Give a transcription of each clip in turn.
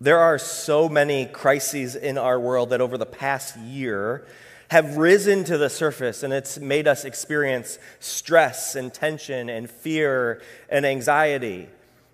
There are so many crises in our world that over the past year have risen to the surface and it's made us experience stress and tension and fear and anxiety.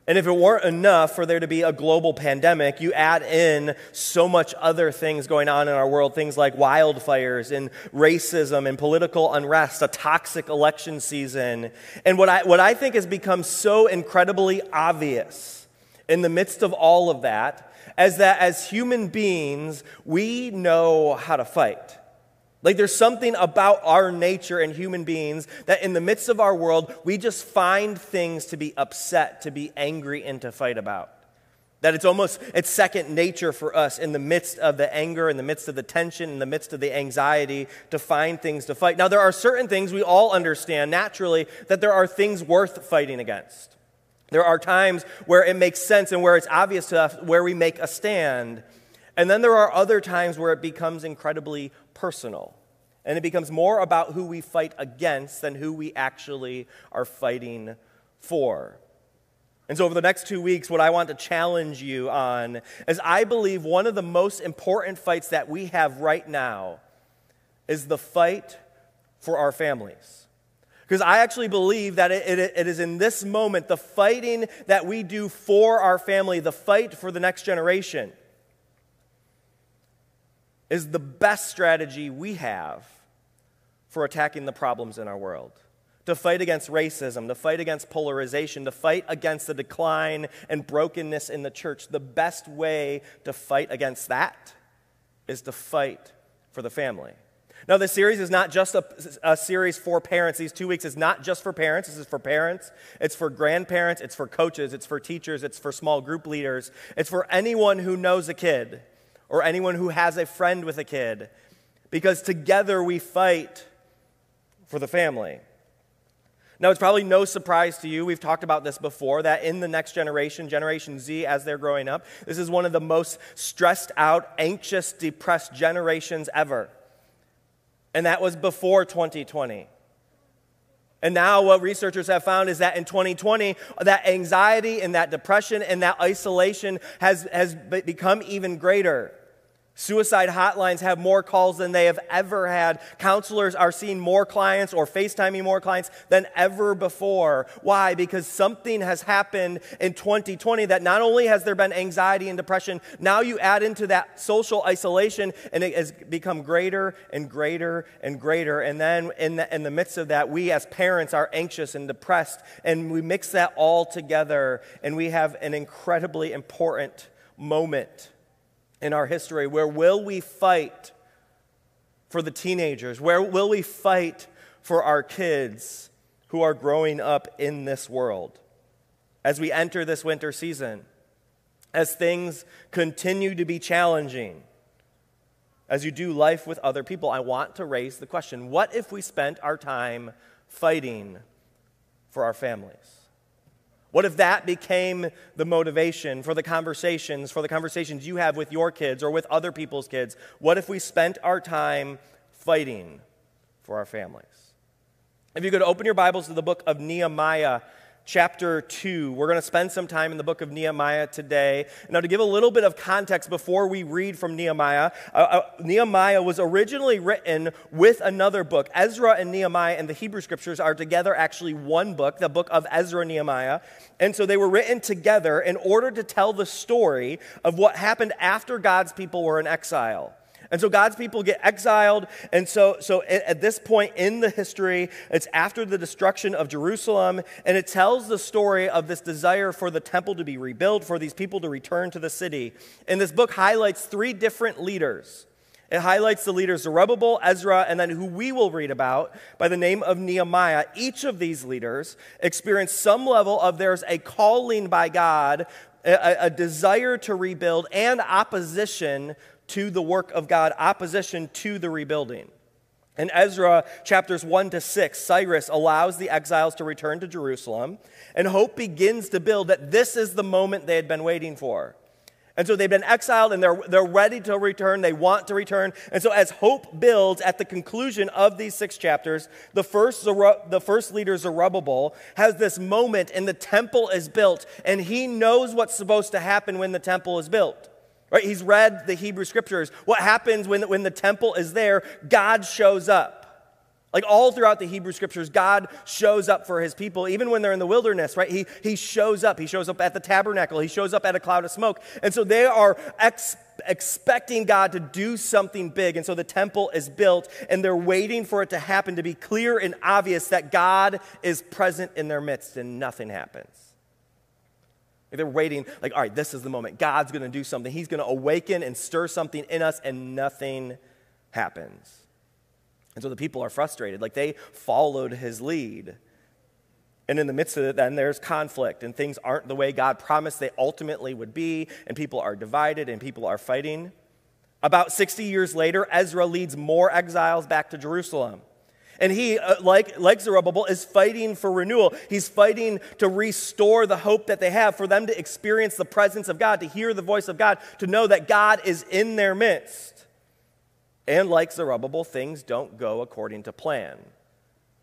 And if it weren't enough for there to be a global pandemic, you add in so much other things going on in our world, things like wildfires and racism and political unrest, a toxic election season. And what I, what I think has become so incredibly obvious in the midst of all of that as that as human beings, we know how to fight. Like there's something about our nature and human beings that in the midst of our world, we just find things to be upset, to be angry, and to fight about. That it's almost it's second nature for us in the midst of the anger, in the midst of the tension, in the midst of the anxiety, to find things to fight. Now, there are certain things we all understand naturally that there are things worth fighting against. There are times where it makes sense and where it's obvious to us where we make a stand. And then there are other times where it becomes incredibly personal. And it becomes more about who we fight against than who we actually are fighting for. And so, over the next two weeks, what I want to challenge you on is I believe one of the most important fights that we have right now is the fight for our families. Because I actually believe that it, it, it is in this moment, the fighting that we do for our family, the fight for the next generation, is the best strategy we have for attacking the problems in our world. To fight against racism, to fight against polarization, to fight against the decline and brokenness in the church. The best way to fight against that is to fight for the family. Now, this series is not just a, a, series for parents. These two weeks is not just for parents. This is for parents, it's for grandparents, it's for coaches, it's for teachers, it's for small group leaders, it's for anyone who knows a kid or anyone who has a friend with a kid, because together we fight for the family. Now, it's probably no surprise to you, we've talked about this before, that in the next generation, Generation Z, as they're growing up, this is one of the most stressed out, anxious, depressed generations ever. And that was before 2020. And now, what researchers have found is that in 2020, that anxiety and that depression and that isolation has, has become even greater. Suicide hotlines have more calls than they have ever had. Counselors are seeing more clients or FaceTiming more clients than ever before. Why? Because something has happened in 2020 that not only has there been anxiety and depression, now you add into that social isolation and it has become greater and greater and greater. And then in the, in the midst of that, we as parents are anxious and depressed and we mix that all together and we have an incredibly important moment in our history? Where will we fight for the teenagers? Where will we fight for our kids who are growing up in this world? As we enter this winter season, as things continue to be challenging, as you do life with other people, I want to raise the question what if we spent our time fighting for our families? What if that became the motivation for the conversations, for the conversations you have with your kids or with other people's kids? What if we spent our time fighting for our families? If you could open your Bibles to the book of Nehemiah, chapter 2. We're going to spend some time in the book of Nehemiah today. Now, to give a little bit of context before we read from Nehemiah, uh, uh, Nehemiah was originally written with another book. Ezra and Nehemiah and the Hebrew scriptures are together actually one book, the book of Ezra and Nehemiah. And so they were written together in order to tell the story of what happened after God's people were in exile. And so God's people get exiled. And so, so at this point in the history, it's after the destruction of Jerusalem. And it tells the story of this desire for the temple to be rebuilt, for these people to return to the city. And this book highlights three different leaders. It highlights the leaders Zerubbabel, Ezra, and then who we will read about by the name of Nehemiah. Each of these leaders experienced some level of there's a calling by God, a, a desire to rebuild, and opposition to the work of God, opposition to the rebuilding. In Ezra chapters 1 to 6, Cyrus allows the exiles to return to Jerusalem, and hope begins to build that this is the moment they had been waiting for. And so they've been exiled and they're, they're ready to return. They want to return. And so, as hope builds at the conclusion of these six chapters, the first, the first leader, Zerubbabel, has this moment and the temple is built, and he knows what's supposed to happen when the temple is built. Right? He's read the Hebrew scriptures. What happens when, when the temple is there? God shows up. Like all throughout the Hebrew scriptures, God shows up for his people, even when they're in the wilderness, right? He, he shows up. He shows up at the tabernacle. He shows up at a cloud of smoke. And so they are ex- expecting God to do something big. And so the temple is built, and they're waiting for it to happen to be clear and obvious that God is present in their midst, and nothing happens. They're waiting, like, all right, this is the moment. God's going to do something. He's going to awaken and stir something in us, and nothing happens. And so the people are frustrated. Like they followed his lead. And in the midst of it, then there's conflict, and things aren't the way God promised they ultimately would be, and people are divided, and people are fighting. About 60 years later, Ezra leads more exiles back to Jerusalem. And he, uh, like, like Zerubbabel, is fighting for renewal. He's fighting to restore the hope that they have, for them to experience the presence of God, to hear the voice of God, to know that God is in their midst. And like Zerubbabel, things don't go according to plan.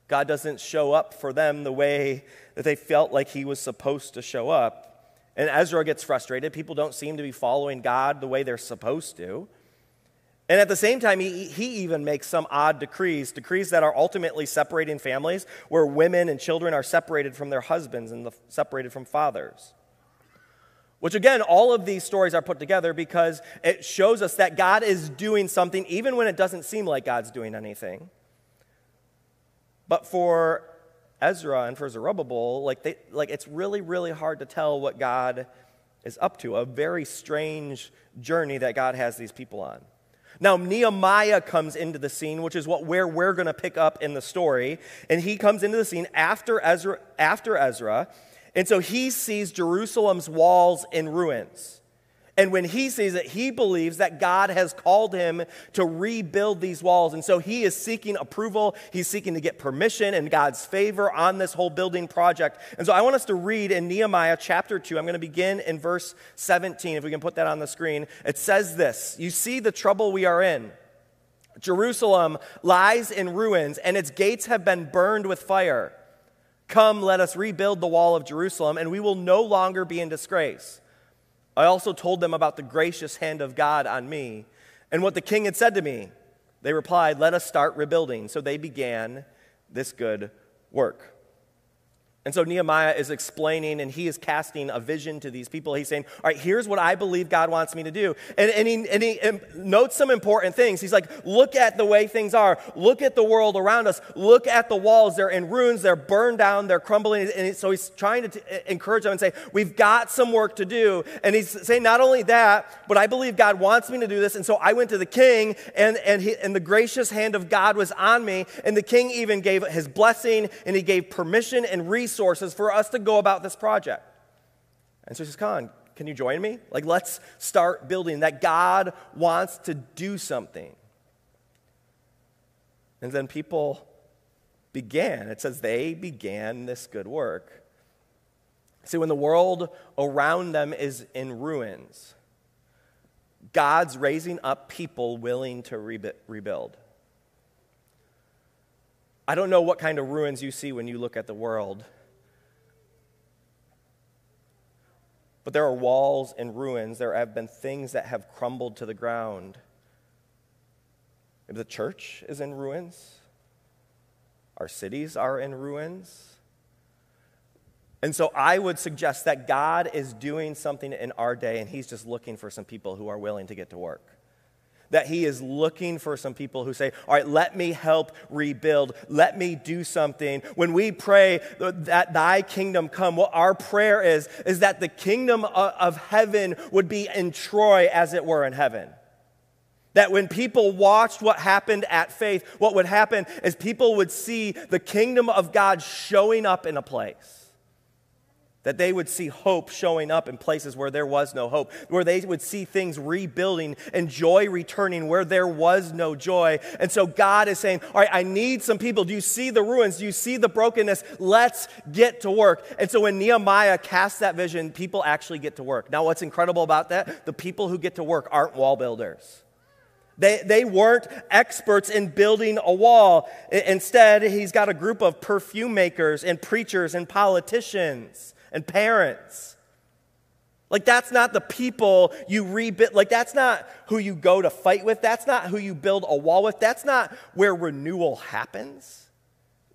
God doesn't show up for them the way that they felt like he was supposed to show up. And Ezra gets frustrated. People don't seem to be following God the way they're supposed to. And at the same time, he, he even makes some odd decrees, decrees that are ultimately separating families, where women and children are separated from their husbands and the, separated from fathers. Which, again, all of these stories are put together because it shows us that God is doing something even when it doesn't seem like God's doing anything. But for Ezra and for Zerubbabel, like, they, like it's really, really hard to tell what God is up to. A very strange journey that God has these people on. Now, Nehemiah comes into the scene, which is what where we're going to pick up in the story. And he comes into the scene after Ezra, after Ezra and so he sees Jerusalem's walls in ruins. And when he sees it, he believes that God has called him to rebuild these walls. And so he is seeking approval. He's seeking to get permission and God's favor on this whole building project. And so I want us to read in Nehemiah chapter 2. I'm going to begin in verse 17, if we can put that on the screen. It says this You see the trouble we are in. Jerusalem lies in ruins, and its gates have been burned with fire. Come, let us rebuild the wall of Jerusalem, and we will no longer be in disgrace. I also told them about the gracious hand of God on me and what the king had said to me. They replied, Let us start rebuilding. So they began this good work. And so Nehemiah is explaining and he is casting a vision to these people. He's saying, All right, here's what I believe God wants me to do. And, and, he, and he notes some important things. He's like, Look at the way things are. Look at the world around us. Look at the walls. They're in ruins. They're burned down. They're crumbling. And so he's trying to t- encourage them and say, We've got some work to do. And he's saying, Not only that, but I believe God wants me to do this. And so I went to the king, and, and, he, and the gracious hand of God was on me. And the king even gave his blessing, and he gave permission and resources resources for us to go about this project. And so he says, Con, can you join me? Like, let's start building. That God wants to do something. And then people began. It says they began this good work. See, when the world around them is in ruins, God's raising up people willing to rebuild. I don't know what kind of ruins you see when you look at the world. But there are walls and ruins. There have been things that have crumbled to the ground. Maybe the church is in ruins. Our cities are in ruins. And so I would suggest that God is doing something in our day, and He's just looking for some people who are willing to get to work that he is looking for some people who say, All right, let me help rebuild. Let me do something. When we pray that thy kingdom come, what our prayer is, is that the kingdom of heaven would be in Troy as it were in heaven. That when people watched what happened at faith, what would happen is people would see the kingdom of God showing up in a place that they would see hope showing up in places where there was no hope, where they would see things rebuilding and joy returning where there was no joy. And so God is saying, All right, I need some people. Do you see the ruins? Do you see the brokenness? Let's get to work. And so when Nehemiah casts that vision, people actually get to work. Now, what's incredible about that? The people who get to work aren't wall builders. They, they weren't experts in building a wall. Instead, he's got a group of perfume makers and preachers and politicians and parents. Like, that's not the people you rebuild. Like, that's not who you go to fight with. That's not who you build a wall with. That's not where renewal happens.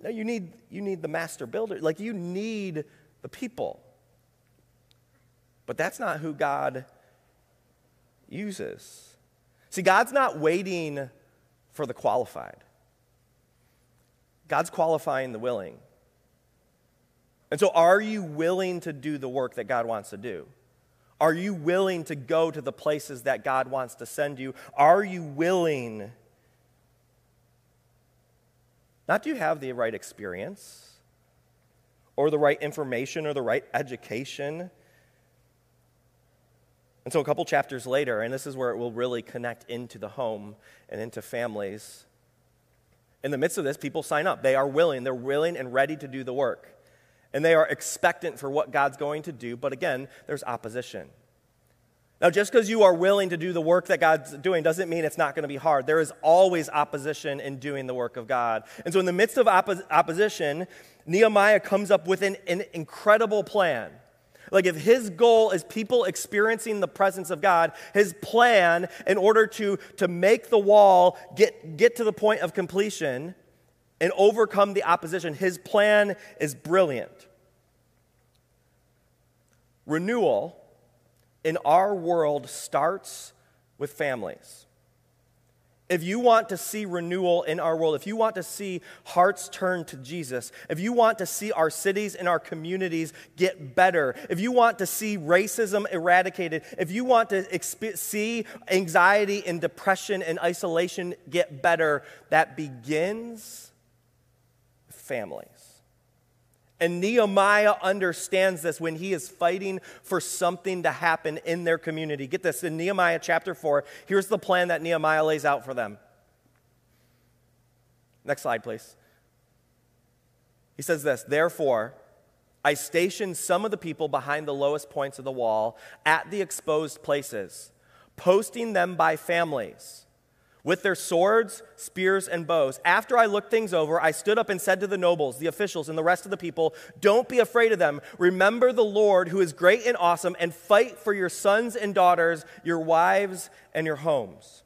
No, you need, you need the master builder. Like, you need the people. But that's not who God uses. See, God's not waiting for the qualified, God's qualifying the willing. And so, are you willing to do the work that God wants to do? Are you willing to go to the places that God wants to send you? Are you willing? Not do you have the right experience or the right information or the right education. And so, a couple chapters later, and this is where it will really connect into the home and into families. In the midst of this, people sign up. They are willing. They're willing and ready to do the work and they are expectant for what God's going to do, but again, there's opposition. Now, just because you are willing to do the work that God's doing doesn't mean it's not going to be hard. There is always opposition in doing the work of God. And so, in the midst of oppo- opposition, Nehemiah comes up with an, an incredible plan. Like, if his goal is people experiencing the presence of God, his plan in order to, to make the wall get, get to the point of completion and overcome the opposition. His plan is brilliant. Renewal in our world starts with families. If you want to see renewal in our world, if you want to see hearts turn to Jesus, if you want to see our cities and our communities get better, if you want to see racism eradicated, if you want to exp- see anxiety and depression and isolation get better, that begins families. And Nehemiah understands this when he is fighting for something to happen in their community. Get this in Nehemiah chapter 4, here's the plan that Nehemiah lays out for them. Next slide, please. He says this Therefore, I stationed some of the people behind the lowest points of the wall at the exposed places, posting them by families with their swords, spears, and bows. After I looked things over, I stood up and said to the nobles, the officials, and the rest of the people, Don't be afraid of them. Remember the Lord, who is great and awesome, and fight for your sons and daughters, your wives, and your homes.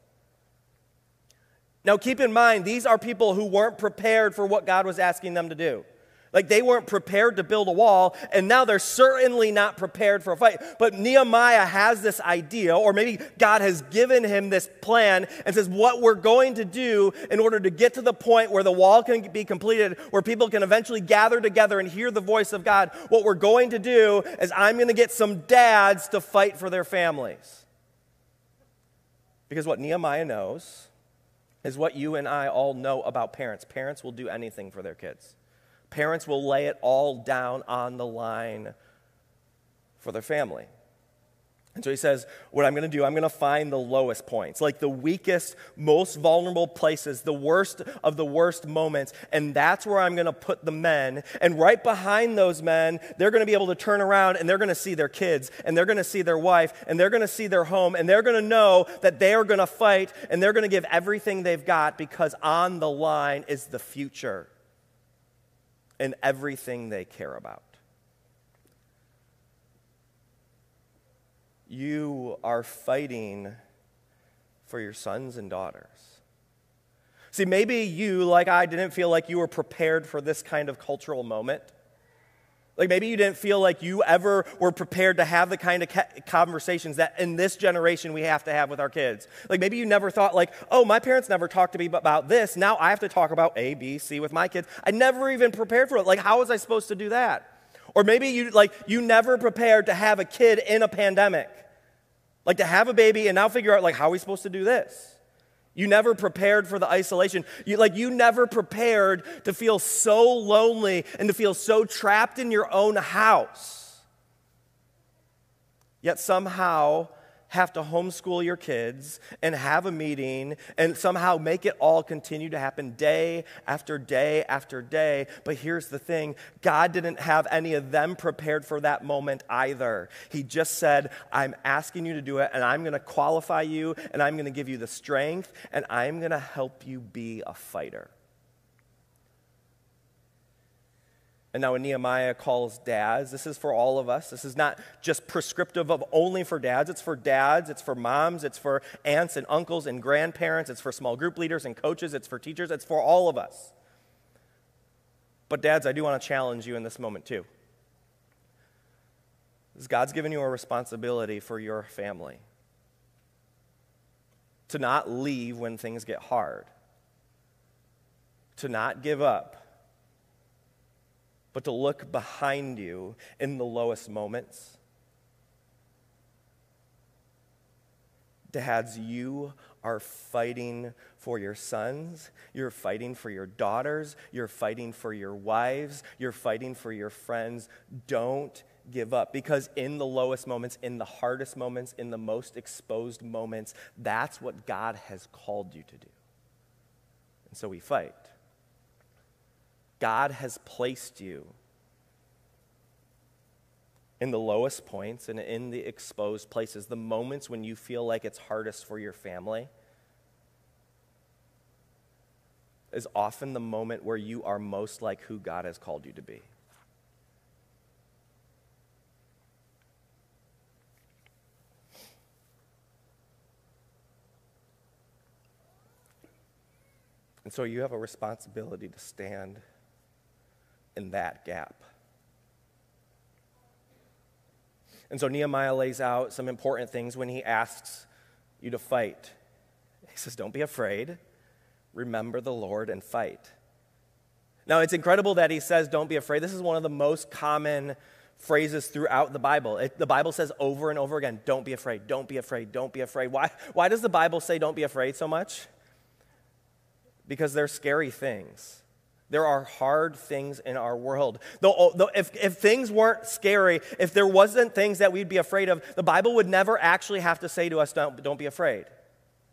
Now, keep in mind, these are people who weren't prepared for what God was asking them to do. Like they weren't prepared to build a wall, and now they're certainly not prepared for a fight. But Nehemiah has this idea, or maybe God has given him this plan and says, What we're going to do in order to get to the point where the wall can be completed, where people can eventually gather together and hear the voice of God, what we're going to do is I'm going to get some dads to fight for their families. Because what Nehemiah knows is what you and I all know about parents parents will do anything for their kids. Parents will lay it all down on the line for their family. And so he says, What I'm going to do, I'm going to find the lowest points, like the weakest, most vulnerable places, the worst of the worst moments. And that's where I'm going to put the men. And right behind those men, they're going to be able to turn around and they're going to see their kids, and they're going to see their wife, and they're going to see their home, and they're going to know that they are going to fight, and they're going to give everything they've got because on the line is the future in everything they care about. You are fighting for your sons and daughters. See, maybe you, like I, didn't feel like you were prepared for this kind of cultural moment. Like maybe you didn't feel like you ever were prepared to have the kind of conversations that in this generation we have to have with our kids. Like maybe you never thought like, "Oh, my parents never talked to me about this. Now I have to talk about A, B, C with my kids." I never even prepared for it. Like how was I supposed to do that? Or maybe you like you never prepared to have a kid in a pandemic. Like to have a baby and now figure out like how are we supposed to do this? You never prepared for the isolation. You, like, you never prepared to feel so lonely and to feel so trapped in your own house. Yet somehow, have to homeschool your kids and have a meeting and somehow make it all continue to happen day after day after day. But here's the thing God didn't have any of them prepared for that moment either. He just said, I'm asking you to do it, and I'm going to qualify you, and I'm going to give you the strength, and I'm going to help you be a fighter. And now, when Nehemiah calls dads, this is for all of us. This is not just prescriptive of only for dads. It's for dads, it's for moms, it's for aunts and uncles and grandparents, it's for small group leaders and coaches, it's for teachers, it's for all of us. But, dads, I do want to challenge you in this moment, too. God's given you a responsibility for your family to not leave when things get hard, to not give up but to look behind you in the lowest moments. Dads, you are fighting for your sons. You're fighting for your daughters. You're fighting for your wives. You're fighting for your friends. Don't give up because in the lowest moments, in the hardest moments, in the most exposed moments, that's what God has called you to do. And so we fight. God has placed you in the lowest points and in the exposed places, the moments when you feel like it's hardest for your family, is often the moment where you are most like who God has called you to be. And so you have a responsibility to stand in that gap. And so Nehemiah lays out some important things when he asks you to fight. He says, Don't be afraid. Remember the Lord and fight. Now, it's incredible that he says, Don't be afraid. This is one of the most common phrases throughout the Bible. It, the Bible says over and over again, Don't be afraid, don't be afraid, don't be afraid. Why, why does the Bible say don't be afraid so much? Because they're scary things. There are hard things in our world. Though, oh, though if, if things weren't scary, if there wasn't things that we'd be afraid of, the Bible would never actually have to say to us, don't, don't be afraid.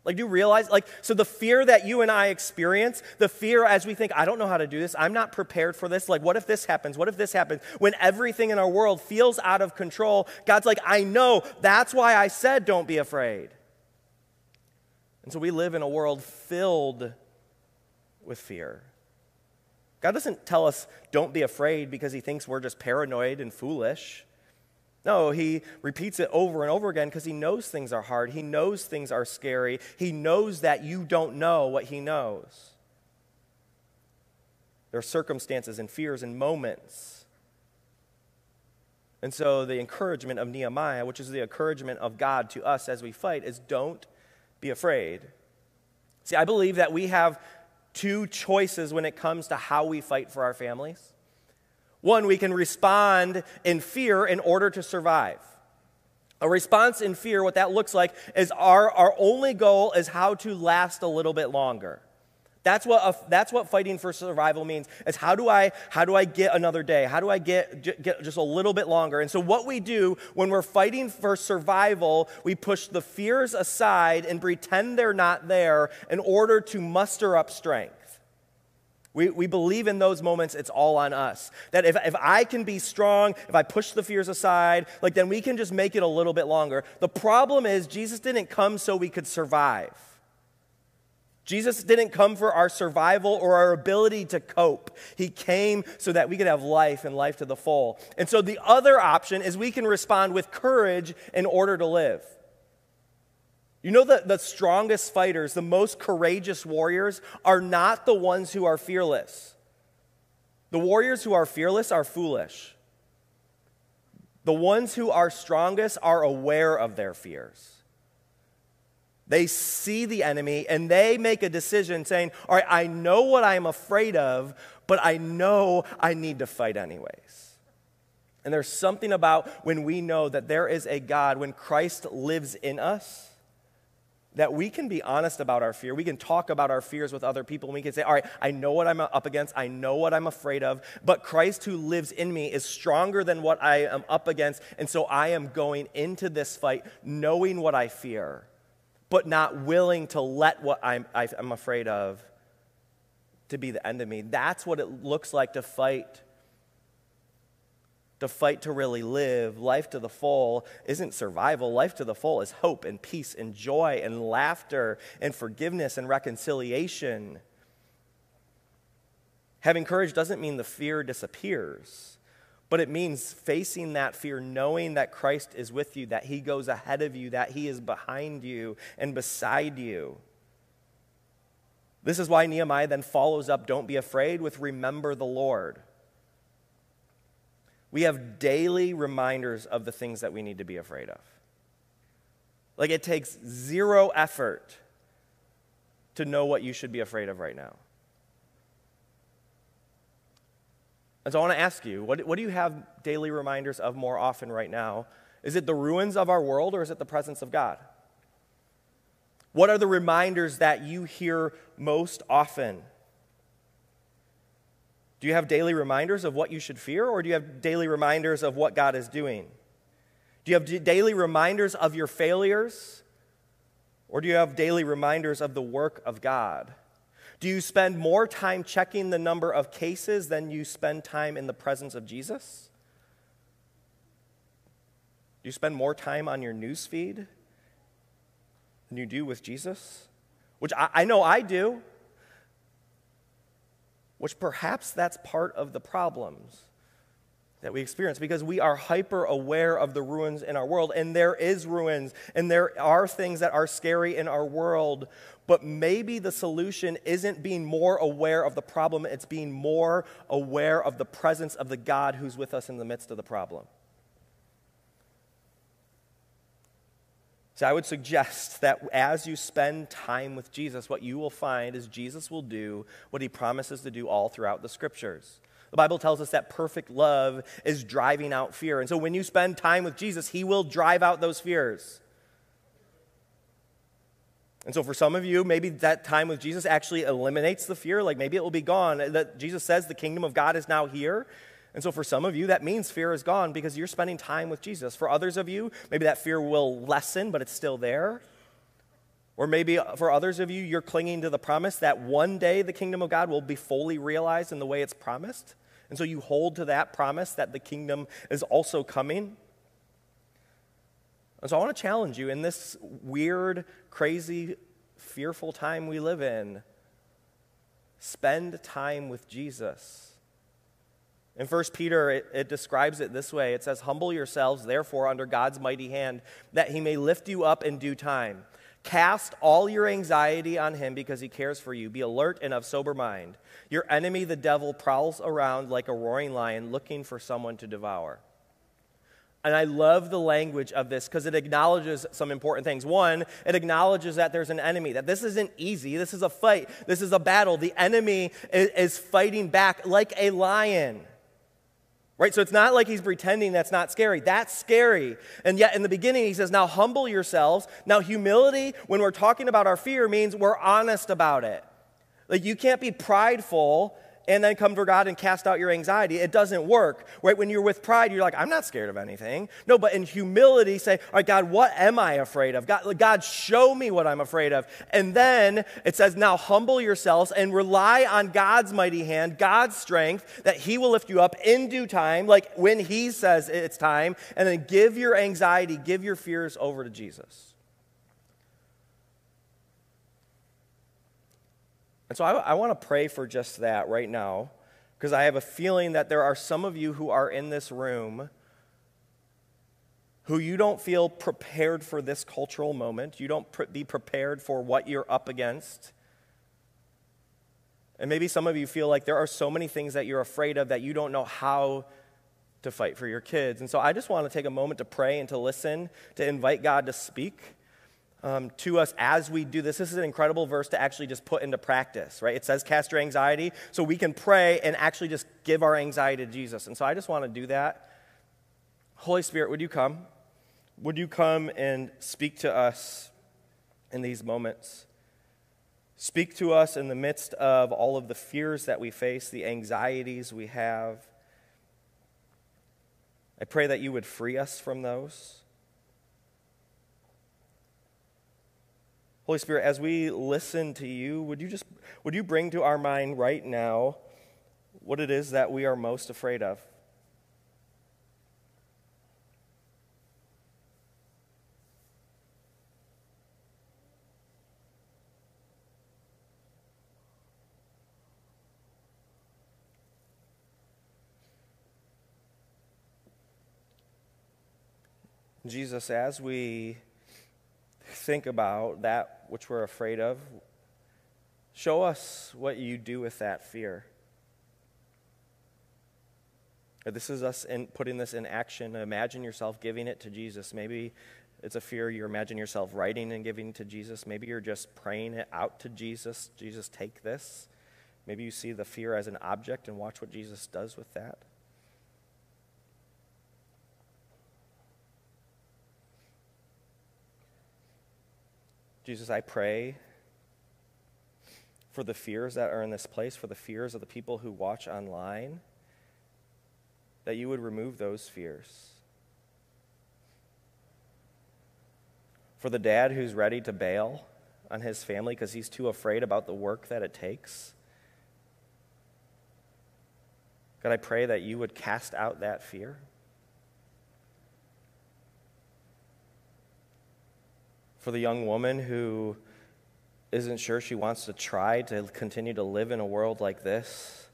Like, do you realize? Like, so the fear that you and I experience, the fear as we think, I don't know how to do this, I'm not prepared for this. Like, what if this happens? What if this happens? When everything in our world feels out of control, God's like, I know. That's why I said, don't be afraid. And so we live in a world filled with fear. God doesn't tell us, don't be afraid because he thinks we're just paranoid and foolish. No, he repeats it over and over again because he knows things are hard. He knows things are scary. He knows that you don't know what he knows. There are circumstances and fears and moments. And so, the encouragement of Nehemiah, which is the encouragement of God to us as we fight, is don't be afraid. See, I believe that we have two choices when it comes to how we fight for our families. One, we can respond in fear in order to survive. A response in fear, what that looks like is our, our only goal is how to last a little bit longer. That's what, a, that's what fighting for survival means. Is how do I how do I get another day? How do I get, get just a little bit longer? And so what we do when we're fighting for survival, we push the fears aside and pretend they're not there in order to muster up strength. We, we believe in those moments, it's all on us. That if, if I can be strong, if I push the fears aside, like then we can just make it a little bit longer. The problem is, Jesus didn't come so we could survive. Jesus didn't come for our survival or our ability to cope. He came so that we could have life and life to the full. And so the other option is we can respond with courage in order to live. You know that the strongest fighters, the most courageous warriors, are not the ones who are fearless. The warriors who are fearless are foolish. The ones who are strongest are aware of their fears. They see the enemy and they make a decision saying, All right, I know what I'm afraid of, but I know I need to fight anyways. And there's something about when we know that there is a God, when Christ lives in us, that we can be honest about our fear. We can talk about our fears with other people. And we can say, All right, I know what I'm up against. I know what I'm afraid of. But Christ who lives in me is stronger than what I am up against. And so I am going into this fight knowing what I fear but not willing to let what I'm, I'm afraid of to be the end of me. That's what it looks like to fight. To fight to really live. Life to the full isn't survival. Life to the full is hope and peace and joy and laughter and forgiveness and reconciliation. Having courage doesn't mean the fear disappears, but it means facing that fear, knowing that Christ is with you, that he goes ahead of you, that he is behind you and beside you. This is why Nehemiah then follows up don't be afraid with remember the Lord. We have daily reminders of the things that we need to be afraid of. Like it takes zero effort to know what you should be afraid of right now. And so I want to ask you what, what do you have daily reminders of more often right now? Is it the ruins of our world or is it the presence of God? What are the reminders that you hear most often? Do you have daily reminders of what you should fear, or do you have daily reminders of what God is doing? Do you have daily reminders of your failures, or do you have daily reminders of the work of God? Do you spend more time checking the number of cases than you spend time in the presence of Jesus? Do you spend more time on your news feed than you do with Jesus? Which I, I know I do which perhaps that's part of the problems that we experience because we are hyper aware of the ruins in our world and there is ruins and there are things that are scary in our world but maybe the solution isn't being more aware of the problem it's being more aware of the presence of the God who's with us in the midst of the problem So I would suggest that as you spend time with Jesus, what you will find is Jesus will do what he promises to do all throughout the scriptures. The Bible tells us that perfect love is driving out fear. And so when you spend time with Jesus, he will drive out those fears. And so for some of you, maybe that time with Jesus actually eliminates the fear, like maybe it will be gone. That Jesus says the kingdom of God is now here. And so, for some of you, that means fear is gone because you're spending time with Jesus. For others of you, maybe that fear will lessen, but it's still there. Or maybe uh, for others of you, you're clinging to the promise that one day the kingdom of God will be fully realized in the way it's promised. And so you hold to that promise that the kingdom is also coming. And so I want to challenge you in this weird, crazy, fearful time we live in. Spend time with Jesus. In 1 Peter, it, it, describes it this way it says, Humble yourselves, therefore, under God's mighty hand, that he may lift you up in due time. Cast all your anxiety on him because he cares for you. Be alert and of sober mind. Your enemy, the devil, prowls around like a roaring lion looking for someone to devour. And I love the language of this because it acknowledges some important things. One, it acknowledges that there's an enemy, that this isn't easy. This is a fight, this is a battle. The enemy is, fighting back like a lion. Right? So it's not like he's pretending that's not scary. That's scary. And yet in the beginning, he says, Now humble yourselves. Now, humility, when we're talking about our fear, means we're honest about it. Like you can't be prideful and then come to God and cast out your anxiety. It doesn't work. Right? When you're with pride, you're like, I'm not scared of anything. No, but in humility, say, All right, God, what am I afraid of? God, God, show me what I'm afraid of. And then it says, Now humble yourselves and rely on God's mighty hand, God's strength, that He will lift you up in due time, like when He says it's time. And then give your anxiety, give your fears over to Jesus. And so I, I want to pray for just that right now, because I have a feeling that there are some of you who are in this room who you don't feel prepared for this cultural moment. You don't be prepared for what you're up against. And maybe some of you feel like there are so many things that you're afraid of that you don't know how to fight for your kids. And so I just want to take a moment to pray and to listen, to invite God to speak um, to us as we do this. This is an incredible verse to actually just put into practice, right? It says, cast your anxiety. So we can pray and actually just give our anxiety to Jesus. And so I just want to do that. Holy Spirit, would you come? Would you come and speak to us in these moments? Speak to us in the midst of all of the fears that we face, the anxieties we have. I pray that you would free us from those. Holy Spirit, as we listen to you, would you just would you bring to our mind right now what it is that we are most afraid of? Jesus, as we think about that which we're afraid of, show us what you do with that fear. This is us in putting this in action. Imagine yourself giving it to Jesus. Maybe it's a fear you imagine yourself writing and giving to Jesus. Maybe you're just praying it out to Jesus. Jesus, take this. Maybe you see the fear as an object and watch what Jesus does with that. Jesus, I pray for the fears that are in this place, for the fears of the people who watch online, that you would remove those fears. For the dad who's ready to bail on his family because he's too afraid about the work that it takes. God, I pray that you would cast out that fear. For the young woman who isn't sure she wants to try to continue to live in a world like this.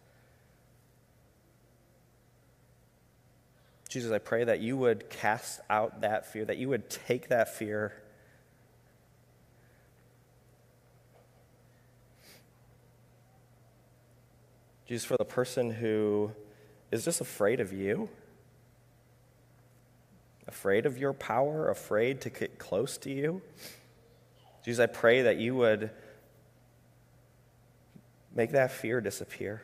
Jesus, I pray that you would cast out that fear, that you would take that fear. Jesus, for the person who is just afraid of you, afraid of your power, afraid to get close to you. Jesus, I pray that you would make that fear disappear.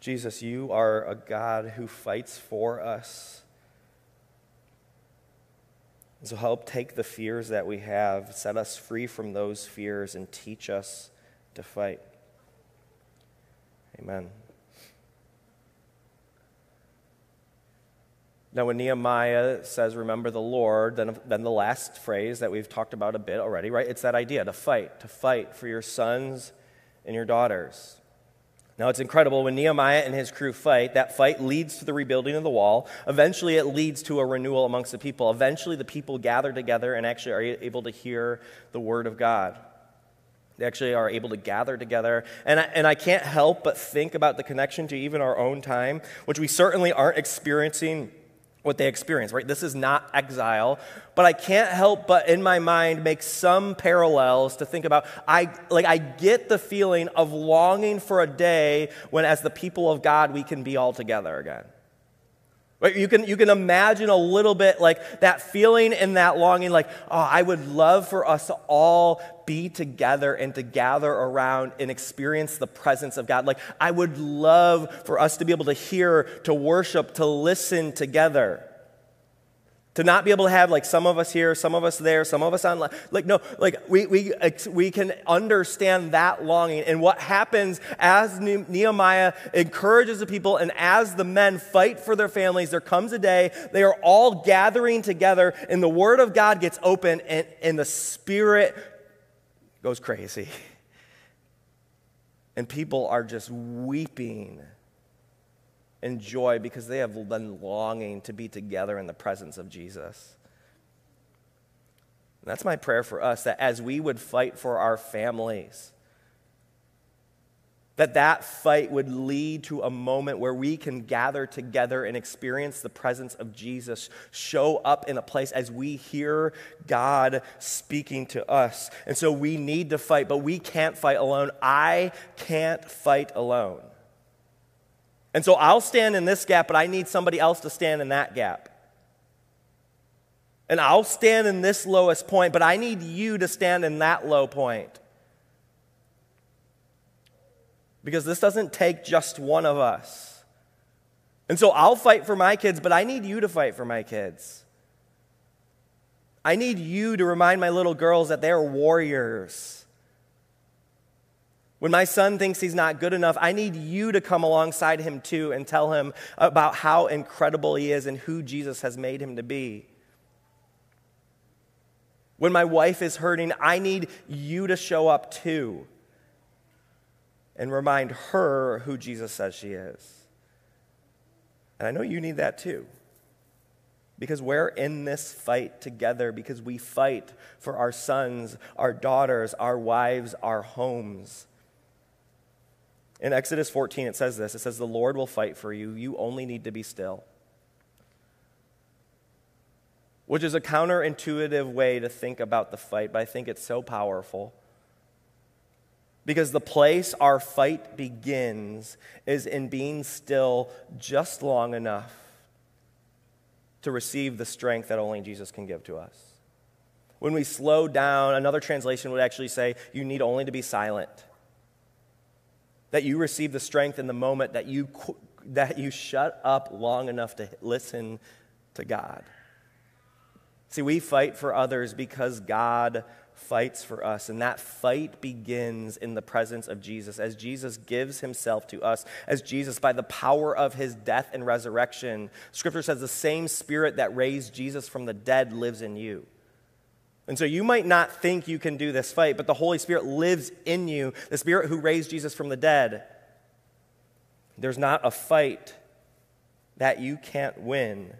Jesus, you are a God who fights for us. So help take the fears that we have, set us free from those fears, and teach us to fight. Amen. Now, when Nehemiah says, Remember the Lord, then, then the last phrase that we've talked about a bit already, right? It's that idea to fight, to fight for your sons and your daughters. Now, it's incredible when Nehemiah and his crew fight, that fight leads to the rebuilding of the wall. Eventually, it leads to a renewal amongst the people. Eventually, the people gather together and actually are able to hear the word of God. They actually are able to gather together. And I, and I can't help but think about the connection to even our own time, which we certainly aren't experiencing what they experience, right? This is not exile, but I can't help but in my mind make some parallels to think about. I like I get the feeling of longing for a day when as the people of God we can be all together again. Right? You can, you can imagine a little bit like that feeling and that longing, like, oh, I would love for us to all be together and to gather around and experience the presence of God. Like, I would love for us to be able to hear, to worship, to listen together. To not be able to have like some of us here, some of us there, some of us online. Like, no, like we, we, we can understand that longing. And what happens as Nehemiah encourages the people and as the men fight for their families, there comes a day they are all gathering together and the word of God gets open and, and the spirit goes crazy. And people are just weeping and joy because they have been longing to be together in the presence of Jesus. And that's my prayer for us that as we would fight for our families, that that fight would lead to a moment where we can gather together and experience the presence of Jesus show up in a place as we hear God speaking to us. And so we need to fight, but we can't fight alone. I can't fight alone. And so I'll stand in this gap, but I need somebody else to stand in that gap. And I'll stand in this lowest point, but I need you to stand in that low point. Because this doesn't take just one of us. And so I'll fight for my kids, but I need you to fight for my kids. I need you to remind my little girls that they're warriors when my son thinks he's not good enough, I need you to come alongside him too and tell him about how incredible he is and who Jesus has made him to be. When my wife is hurting, I need you to show up too and remind her who Jesus says she is. And I know you need that too. Because we're in this fight together, because we fight for our sons, our daughters, our wives, our homes. In Exodus 14, it says this it says, The Lord will fight for you. You only need to be still. which is a counterintuitive way to think about the fight, but I think it's so powerful. Because the place our fight begins is in being still just long enough to receive the strength that only Jesus can give to us. When we slow down, another translation would actually say, you need only to be silent. That you receive the strength in the moment that you, that you shut up long enough to listen to God. See, we fight for others because God fights for us. And that fight begins in the presence of Jesus, as Jesus gives himself to us, as Jesus, by the power of his death and resurrection, scripture says the same spirit that raised Jesus from the dead lives in you. And so you might not think you can do this fight, but the Holy Spirit lives in you, the Spirit who raised Jesus from the dead. There's not a fight that you can't win.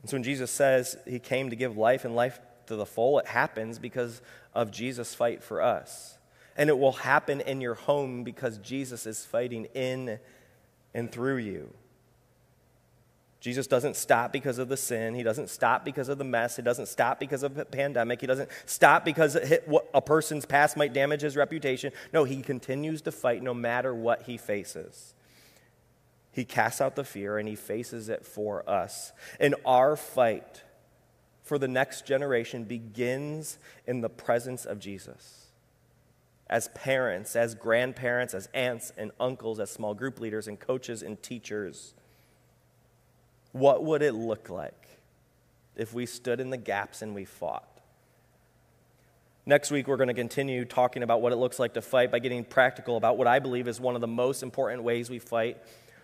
And so when Jesus says he came to give life and life to the full. It happens because of Jesus' fight for us. And it will happen in your home because Jesus is fighting in and through you. Jesus doesn't stop because of the sin. He doesn't stop because of the mess. He doesn't stop because of a pandemic. He doesn't stop because a person's past might damage his reputation. No, he continues to fight no matter what he faces. He casts out the fear and he faces it for us. And our fight, for the next generation begins in the presence of Jesus. As parents, as grandparents, as aunts and uncles, as small group leaders and coaches and teachers, what would it look like if we stood in the gaps and we fought? Next week, we're going to continue talking about what it looks like to fight by getting practical about what I believe is one of the most important ways we fight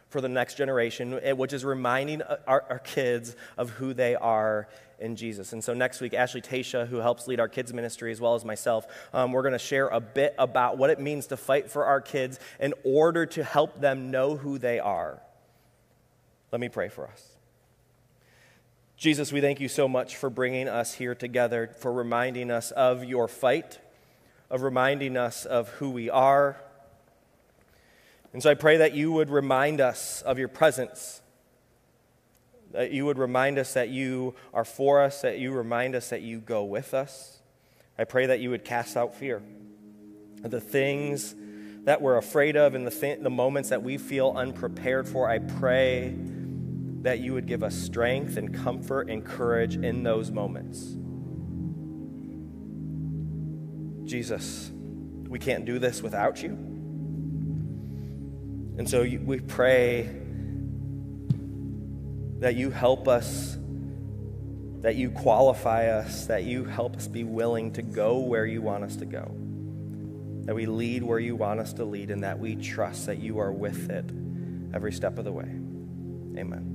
for the next generation, eh, which is reminding our, our kids of who they are in Jesus. And so next week, Ashley Tasha, who helps lead our kids' ministry as well as myself, um, we're going to share a bit about what it means to fight for our kids in order to help them know who they are. Let me pray for us. Jesus, we thank you so much for bringing us here together, for reminding us of your fight, of reminding us of who we are. And so I pray that you would remind us of your presence that you would remind us that you are for us, that you remind us that you go with us. I pray that you would cast out fear. The things that we're afraid of and the, th- the moments that we feel unprepared for, I pray that you would give us strength and comfort and courage in those moments. Jesus, we can't do this without you. And so we pray that you help us, that you qualify us, that you help us be willing to go where you want us to go, that we lead where you want us to lead, and that we trust that you are with it every step of the way. Amen.